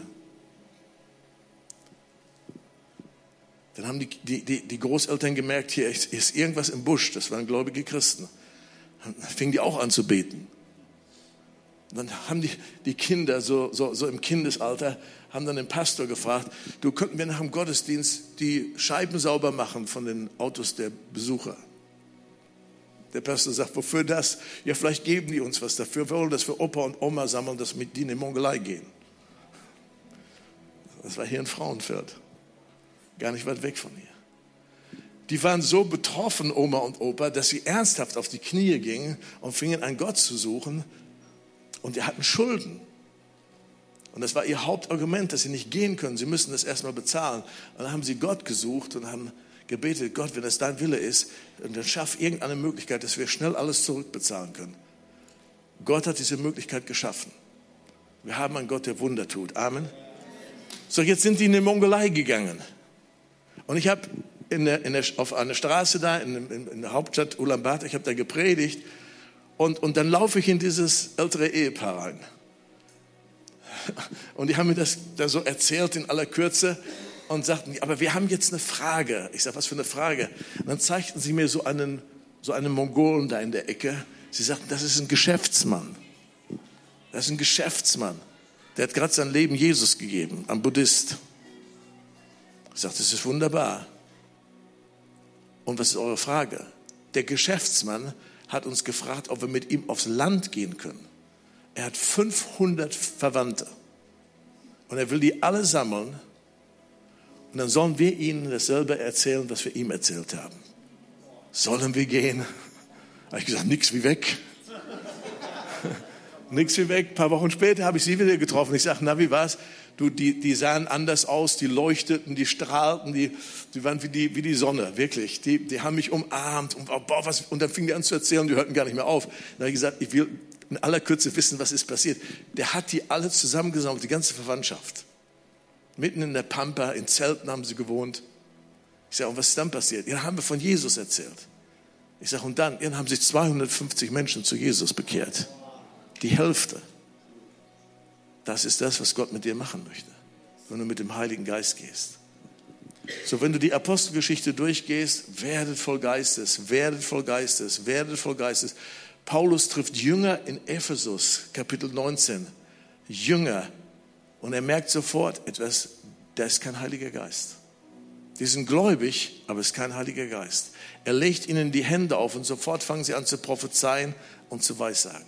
A: Dann haben die, die, die Großeltern gemerkt, hier ist, irgendwas im Busch. Das waren gläubige Christen. Dann fingen die auch an zu beten. dann haben die, die Kinder so, so, so im Kindesalter, haben dann den Pastor gefragt, du könnten wir nach dem Gottesdienst die Scheiben sauber machen von den Autos der Besucher. Der Pastor sagt, wofür das? Ja, vielleicht geben die uns was dafür. Wir wollen das für Opa und Oma sammeln, dass mit die in die Mongolei gehen. Das war hier in Frauenfeld gar nicht weit weg von hier. Die waren so betroffen, Oma und Opa, dass sie ernsthaft auf die Knie gingen und fingen an Gott zu suchen. Und die hatten Schulden. Und das war ihr Hauptargument, dass sie nicht gehen können. Sie müssen das erstmal bezahlen. Und dann haben sie Gott gesucht und haben gebetet, Gott, wenn das dein Wille ist, dann schaff irgendeine Möglichkeit, dass wir schnell alles zurückbezahlen können. Gott hat diese Möglichkeit geschaffen. Wir haben einen Gott, der Wunder tut. Amen. So, jetzt sind die in die Mongolei gegangen. Und ich habe in der, in der, auf einer Straße da in, in, in der Hauptstadt Ulaanbaatar, ich habe da gepredigt und, und dann laufe ich in dieses ältere Ehepaar rein. Und die haben mir das da so erzählt in aller Kürze und sagten, aber wir haben jetzt eine Frage. Ich sage, was für eine Frage? Und dann zeigten sie mir so einen, so einen Mongolen da in der Ecke. Sie sagten, das ist ein Geschäftsmann. Das ist ein Geschäftsmann. Der hat gerade sein Leben Jesus gegeben, ein Buddhist. Ich sagte, das ist wunderbar. Und was ist eure Frage? Der Geschäftsmann hat uns gefragt, ob wir mit ihm aufs Land gehen können. Er hat 500 Verwandte und er will die alle sammeln und dann sollen wir ihnen dasselbe erzählen, was wir ihm erzählt haben. Sollen wir gehen? Habe ich gesagt, nichts wie weg. nichts wie weg. Ein paar Wochen später habe ich sie wieder getroffen. Ich sage, na, wie war's? Du, die, die sahen anders aus, die leuchteten, die strahlten, die, die waren wie die, wie die Sonne, wirklich. Die, die haben mich umarmt und, oh, boah, was, und dann fingen die an zu erzählen, die hörten gar nicht mehr auf. Dann habe ich gesagt, ich will in aller Kürze wissen, was ist passiert. Der hat die alle zusammengesammelt, die ganze Verwandtschaft. Mitten in der Pampa, in Zelten haben sie gewohnt. Ich sage, und was ist dann passiert? Ja, haben wir von Jesus erzählt. Ich sage, und dann, dann haben sich 250 Menschen zu Jesus bekehrt. Die Hälfte. Das ist das, was Gott mit dir machen möchte, wenn du mit dem Heiligen Geist gehst. So, wenn du die Apostelgeschichte durchgehst, werdet voll Geistes, werdet voll Geistes, werdet voll Geistes. Paulus trifft Jünger in Ephesus, Kapitel 19. Jünger. Und er merkt sofort etwas, da ist kein Heiliger Geist. Die sind gläubig, aber es ist kein Heiliger Geist. Er legt ihnen die Hände auf und sofort fangen sie an zu prophezeien und zu weissagen.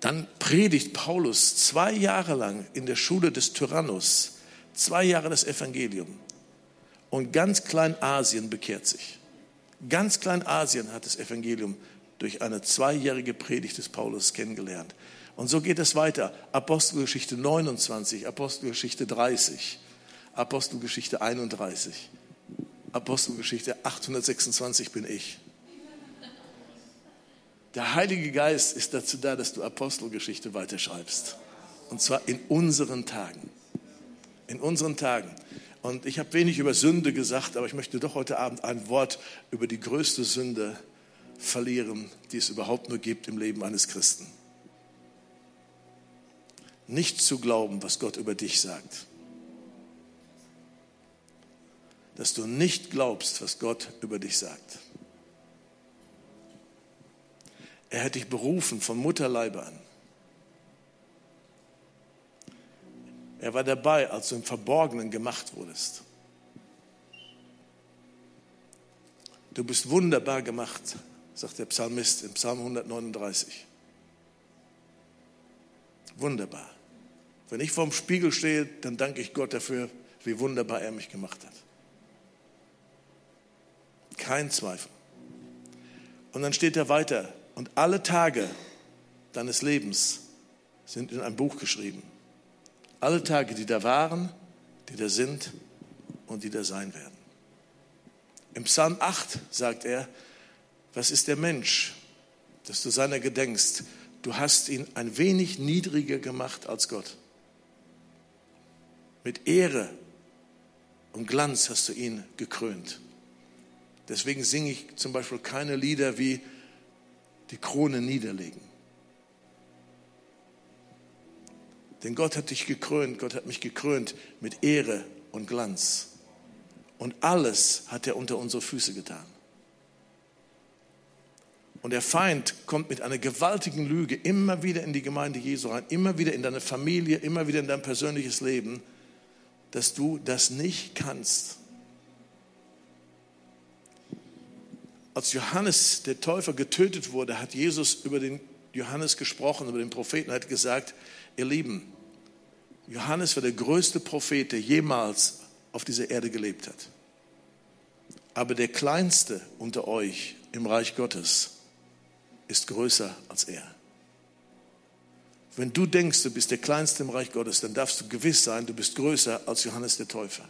A: Dann predigt Paulus zwei Jahre lang in der Schule des Tyrannus, zwei Jahre das Evangelium. Und ganz Kleinasien bekehrt sich. Ganz Kleinasien hat das Evangelium durch eine zweijährige Predigt des Paulus kennengelernt. Und so geht es weiter. Apostelgeschichte 29, Apostelgeschichte 30, Apostelgeschichte 31, Apostelgeschichte 826 bin ich. Der Heilige Geist ist dazu da, dass du Apostelgeschichte weiterschreibst. Und zwar in unseren Tagen. In unseren Tagen. Und ich habe wenig über Sünde gesagt, aber ich möchte doch heute Abend ein Wort über die größte Sünde verlieren, die es überhaupt nur gibt im Leben eines Christen. Nicht zu glauben, was Gott über dich sagt. Dass du nicht glaubst, was Gott über dich sagt. Er hat dich berufen von Mutterleibe an. Er war dabei, als du im Verborgenen gemacht wurdest. Du bist wunderbar gemacht, sagt der Psalmist im Psalm 139. Wunderbar. Wenn ich vorm Spiegel stehe, dann danke ich Gott dafür, wie wunderbar er mich gemacht hat. Kein Zweifel. Und dann steht er weiter, und alle Tage deines Lebens sind in ein Buch geschrieben. Alle Tage, die da waren, die da sind und die da sein werden. Im Psalm 8 sagt er, was ist der Mensch, dass du seiner gedenkst? Du hast ihn ein wenig niedriger gemacht als Gott. Mit Ehre und Glanz hast du ihn gekrönt. Deswegen singe ich zum Beispiel keine Lieder wie die Krone niederlegen. Denn Gott hat dich gekrönt, Gott hat mich gekrönt mit Ehre und Glanz. Und alles hat er unter unsere Füße getan. Und der Feind kommt mit einer gewaltigen Lüge immer wieder in die Gemeinde Jesu rein, immer wieder in deine Familie, immer wieder in dein persönliches Leben, dass du das nicht kannst. als Johannes der Täufer getötet wurde, hat Jesus über den Johannes gesprochen, über den Propheten, hat gesagt, ihr Lieben, Johannes war der größte Prophet, der jemals auf dieser Erde gelebt hat. Aber der kleinste unter euch im Reich Gottes ist größer als er. Wenn du denkst, du bist der Kleinste im Reich Gottes, dann darfst du gewiss sein, du bist größer als Johannes der Täufer.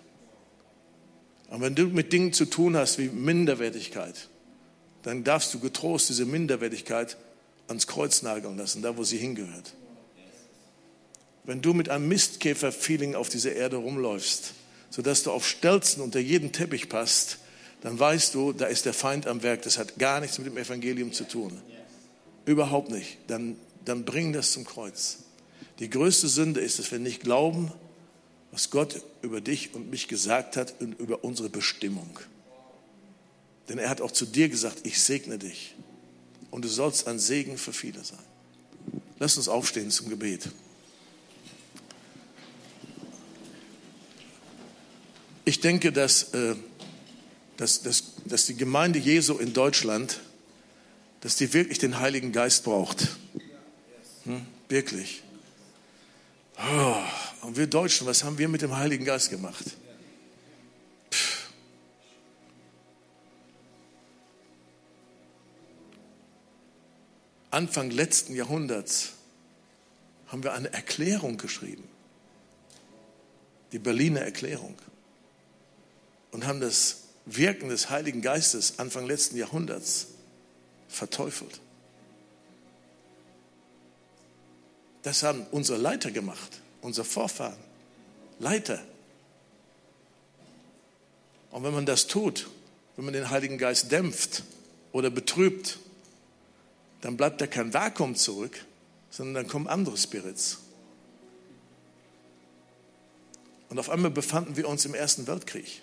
A: Und wenn du mit Dingen zu tun hast wie Minderwertigkeit, dann darfst du getrost diese Minderwertigkeit ans Kreuz nageln lassen, da wo sie hingehört. Wenn du mit einem Mistkäfer-Feeling auf dieser Erde rumläufst, sodass du auf Stelzen unter jeden Teppich passt, dann weißt du, da ist der Feind am Werk. Das hat gar nichts mit dem Evangelium zu tun. Überhaupt nicht. Dann, dann bring das zum Kreuz. Die größte Sünde ist, dass wir nicht glauben, was Gott über dich und mich gesagt hat und über unsere Bestimmung. Denn er hat auch zu dir gesagt, ich segne dich und du sollst ein Segen für viele sein. Lass uns aufstehen zum Gebet. Ich denke, dass, äh, dass, dass, dass die Gemeinde Jesu in Deutschland, dass die wirklich den Heiligen Geist braucht. Hm? Wirklich. Oh, und wir Deutschen, was haben wir mit dem Heiligen Geist gemacht? Pff. Anfang letzten Jahrhunderts haben wir eine Erklärung geschrieben. Die Berliner Erklärung. Und haben das Wirken des Heiligen Geistes Anfang letzten Jahrhunderts verteufelt. Das haben unsere Leiter gemacht, unsere Vorfahren. Leiter. Und wenn man das tut, wenn man den Heiligen Geist dämpft oder betrübt, dann bleibt da kein Vakuum zurück, sondern dann kommen andere Spirits. Und auf einmal befanden wir uns im Ersten Weltkrieg.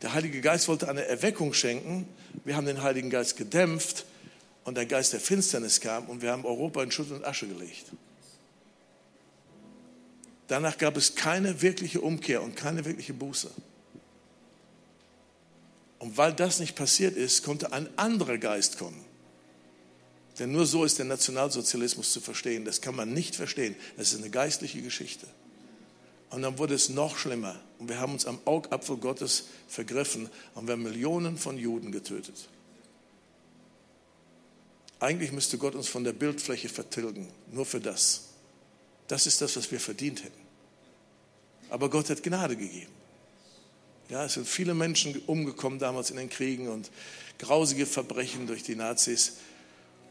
A: Der Heilige Geist wollte eine Erweckung schenken. Wir haben den Heiligen Geist gedämpft und der Geist der Finsternis kam und wir haben Europa in Schutt und Asche gelegt. Danach gab es keine wirkliche Umkehr und keine wirkliche Buße. Und weil das nicht passiert ist, konnte ein anderer Geist kommen. Denn nur so ist der Nationalsozialismus zu verstehen. Das kann man nicht verstehen. Das ist eine geistliche Geschichte. Und dann wurde es noch schlimmer. Und wir haben uns am Augapfel Gottes vergriffen und wir haben Millionen von Juden getötet. Eigentlich müsste Gott uns von der Bildfläche vertilgen, nur für das. Das ist das, was wir verdient hätten. Aber Gott hat Gnade gegeben. Ja, es sind viele Menschen umgekommen damals in den Kriegen und grausige Verbrechen durch die Nazis.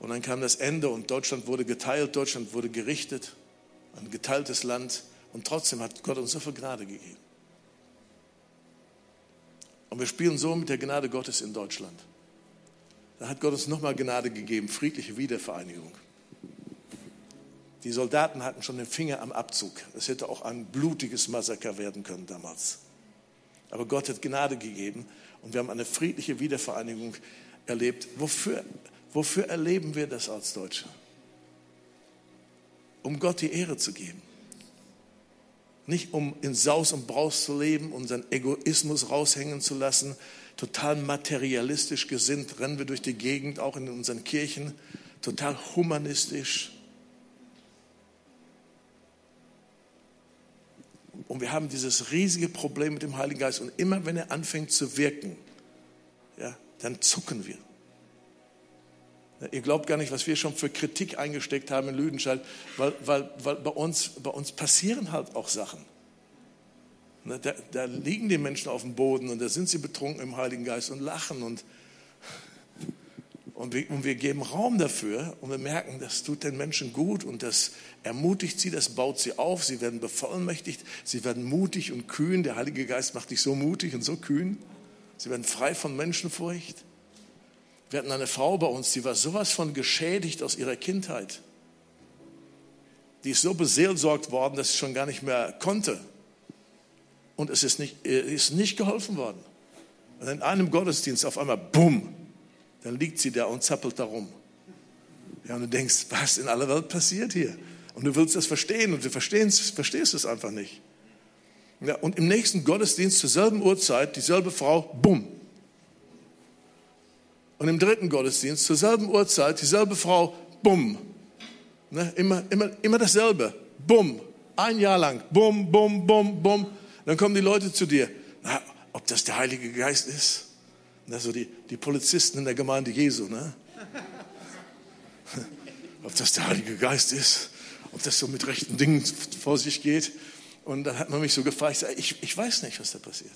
A: Und dann kam das Ende und Deutschland wurde geteilt, Deutschland wurde gerichtet, ein geteiltes Land. Und trotzdem hat Gott uns so viel Gnade gegeben. Und wir spielen so mit der Gnade Gottes in Deutschland. Da hat Gott uns nochmal Gnade gegeben, friedliche Wiedervereinigung. Die Soldaten hatten schon den Finger am Abzug. Es hätte auch ein blutiges Massaker werden können damals. Aber Gott hat Gnade gegeben und wir haben eine friedliche Wiedervereinigung erlebt. Wofür, wofür erleben wir das als Deutsche? Um Gott die Ehre zu geben. Nicht um in Saus und Braus zu leben, unseren Egoismus raushängen zu lassen, total materialistisch gesinnt, rennen wir durch die Gegend, auch in unseren Kirchen, total humanistisch. Und wir haben dieses riesige Problem mit dem Heiligen Geist. Und immer wenn er anfängt zu wirken, ja, dann zucken wir. Ihr glaubt gar nicht, was wir schon für Kritik eingesteckt haben in Lüdenscheid, weil, weil, weil bei, uns, bei uns passieren halt auch Sachen. Da, da, liegen die Menschen auf dem Boden und da sind sie betrunken im Heiligen Geist und lachen und, und, wir, und wir geben Raum dafür und wir merken, das tut den Menschen gut und das ermutigt sie, das baut sie auf, sie werden bevollmächtigt, sie werden mutig und kühn. Der Heilige Geist macht dich so mutig und so kühn. Sie werden frei von Menschenfurcht. Wir hatten eine Frau bei uns, die war sowas von geschädigt aus ihrer Kindheit. Die ist so beseelsorgt worden, dass sie schon gar nicht mehr konnte und es ist nicht, ist nicht geholfen worden. Und in einem Gottesdienst auf einmal, bumm, dann liegt sie da und zappelt da rum. Ja, und du denkst, was in aller Welt passiert hier? Und du willst das verstehen und du verstehst, verstehst es einfach nicht. Ja, und im nächsten Gottesdienst zur selben Uhrzeit, dieselbe Frau, bumm. Und im dritten Gottesdienst zur selben Uhrzeit, dieselbe Frau, bumm. Ne, immer, immer, immer dasselbe, bumm. Ein Jahr lang, bumm, bumm, bumm, bumm. Dann kommen die Leute zu dir. Na, ob das der Heilige Geist ist? Na, so die, die Polizisten in der Gemeinde Jesu. Ne? ob das der Heilige Geist ist? Ob das so mit rechten Dingen vor sich geht? Und dann hat man mich so gefragt, ich, ich, weiß nicht, was da passiert.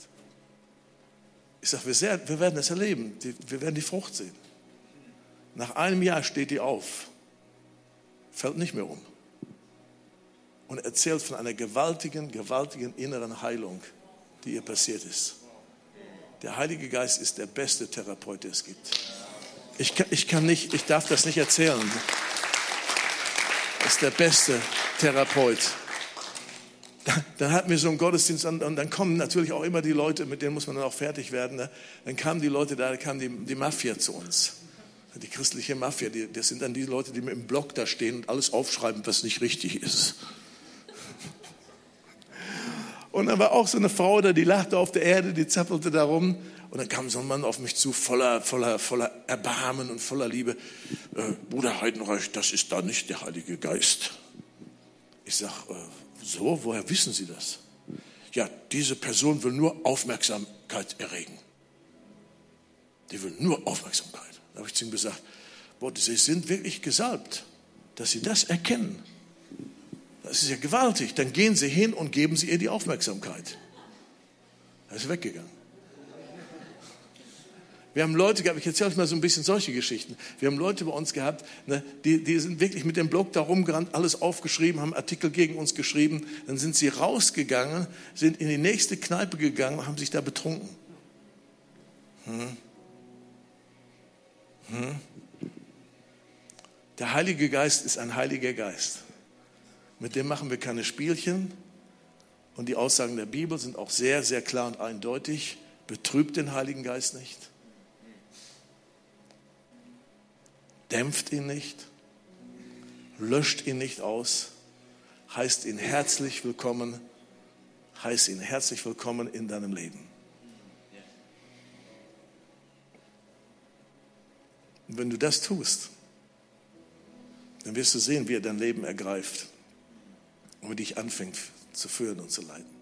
A: Ich sage, wir, wir, werden es erleben. Wir werden die Frucht sehen. Nach einem Jahr steht die auf, fällt nicht mehr um und erzählt von einer gewaltigen, gewaltigen inneren Heilung, die ihr passiert ist. Der Heilige Geist ist der beste Therapeut, der es gibt. Ich kann, ich kann nicht, ich darf das nicht erzählen. Das ist der beste Therapeut. Dann hatten wir so einen Gottesdienst und dann kommen natürlich auch immer die Leute, mit denen muss man dann auch fertig werden. Ne? Dann kamen die Leute da, da kam die, die Mafia zu uns. Die christliche Mafia, die, das sind dann die Leute, die mit dem Block da stehen und alles aufschreiben, was nicht richtig ist. Und dann war auch so eine Frau da, die lachte auf der Erde, die zappelte da rum. Und dann kam so ein Mann auf mich zu, voller, voller, voller Erbarmen und voller Liebe. Äh, Bruder Heidenreich, das ist da nicht der Heilige Geist. Ich sage, äh, so, woher wissen Sie das? Ja, diese Person will nur Aufmerksamkeit erregen. Die will nur Aufmerksamkeit. Da habe ich zu ihm gesagt, boah, Sie sind wirklich gesalbt, dass Sie das erkennen. Das ist ja gewaltig. Dann gehen Sie hin und geben Sie ihr die Aufmerksamkeit. Er ist weggegangen. Wir haben Leute gehabt, ich erzähle euch mal so ein bisschen solche Geschichten. Wir haben Leute bei uns gehabt, ne, die, die sind wirklich mit dem Blog da rumgerannt, alles aufgeschrieben, haben Artikel gegen uns geschrieben. Dann sind sie rausgegangen, sind in die nächste Kneipe gegangen und haben sich da betrunken. Hm. Hm. Der Heilige Geist ist ein Heiliger Geist. Mit dem machen wir keine Spielchen. Und die Aussagen der Bibel sind auch sehr, sehr klar und eindeutig. Betrübt den Heiligen Geist nicht. Dämpft ihn nicht. Löscht ihn nicht aus. Heißt ihn herzlich willkommen. Heißt ihn herzlich willkommen in deinem Leben. Und wenn du das tust, dann wirst du sehen, wie er dein Leben ergreift und wie dich anfängt zu führen und zu leiten.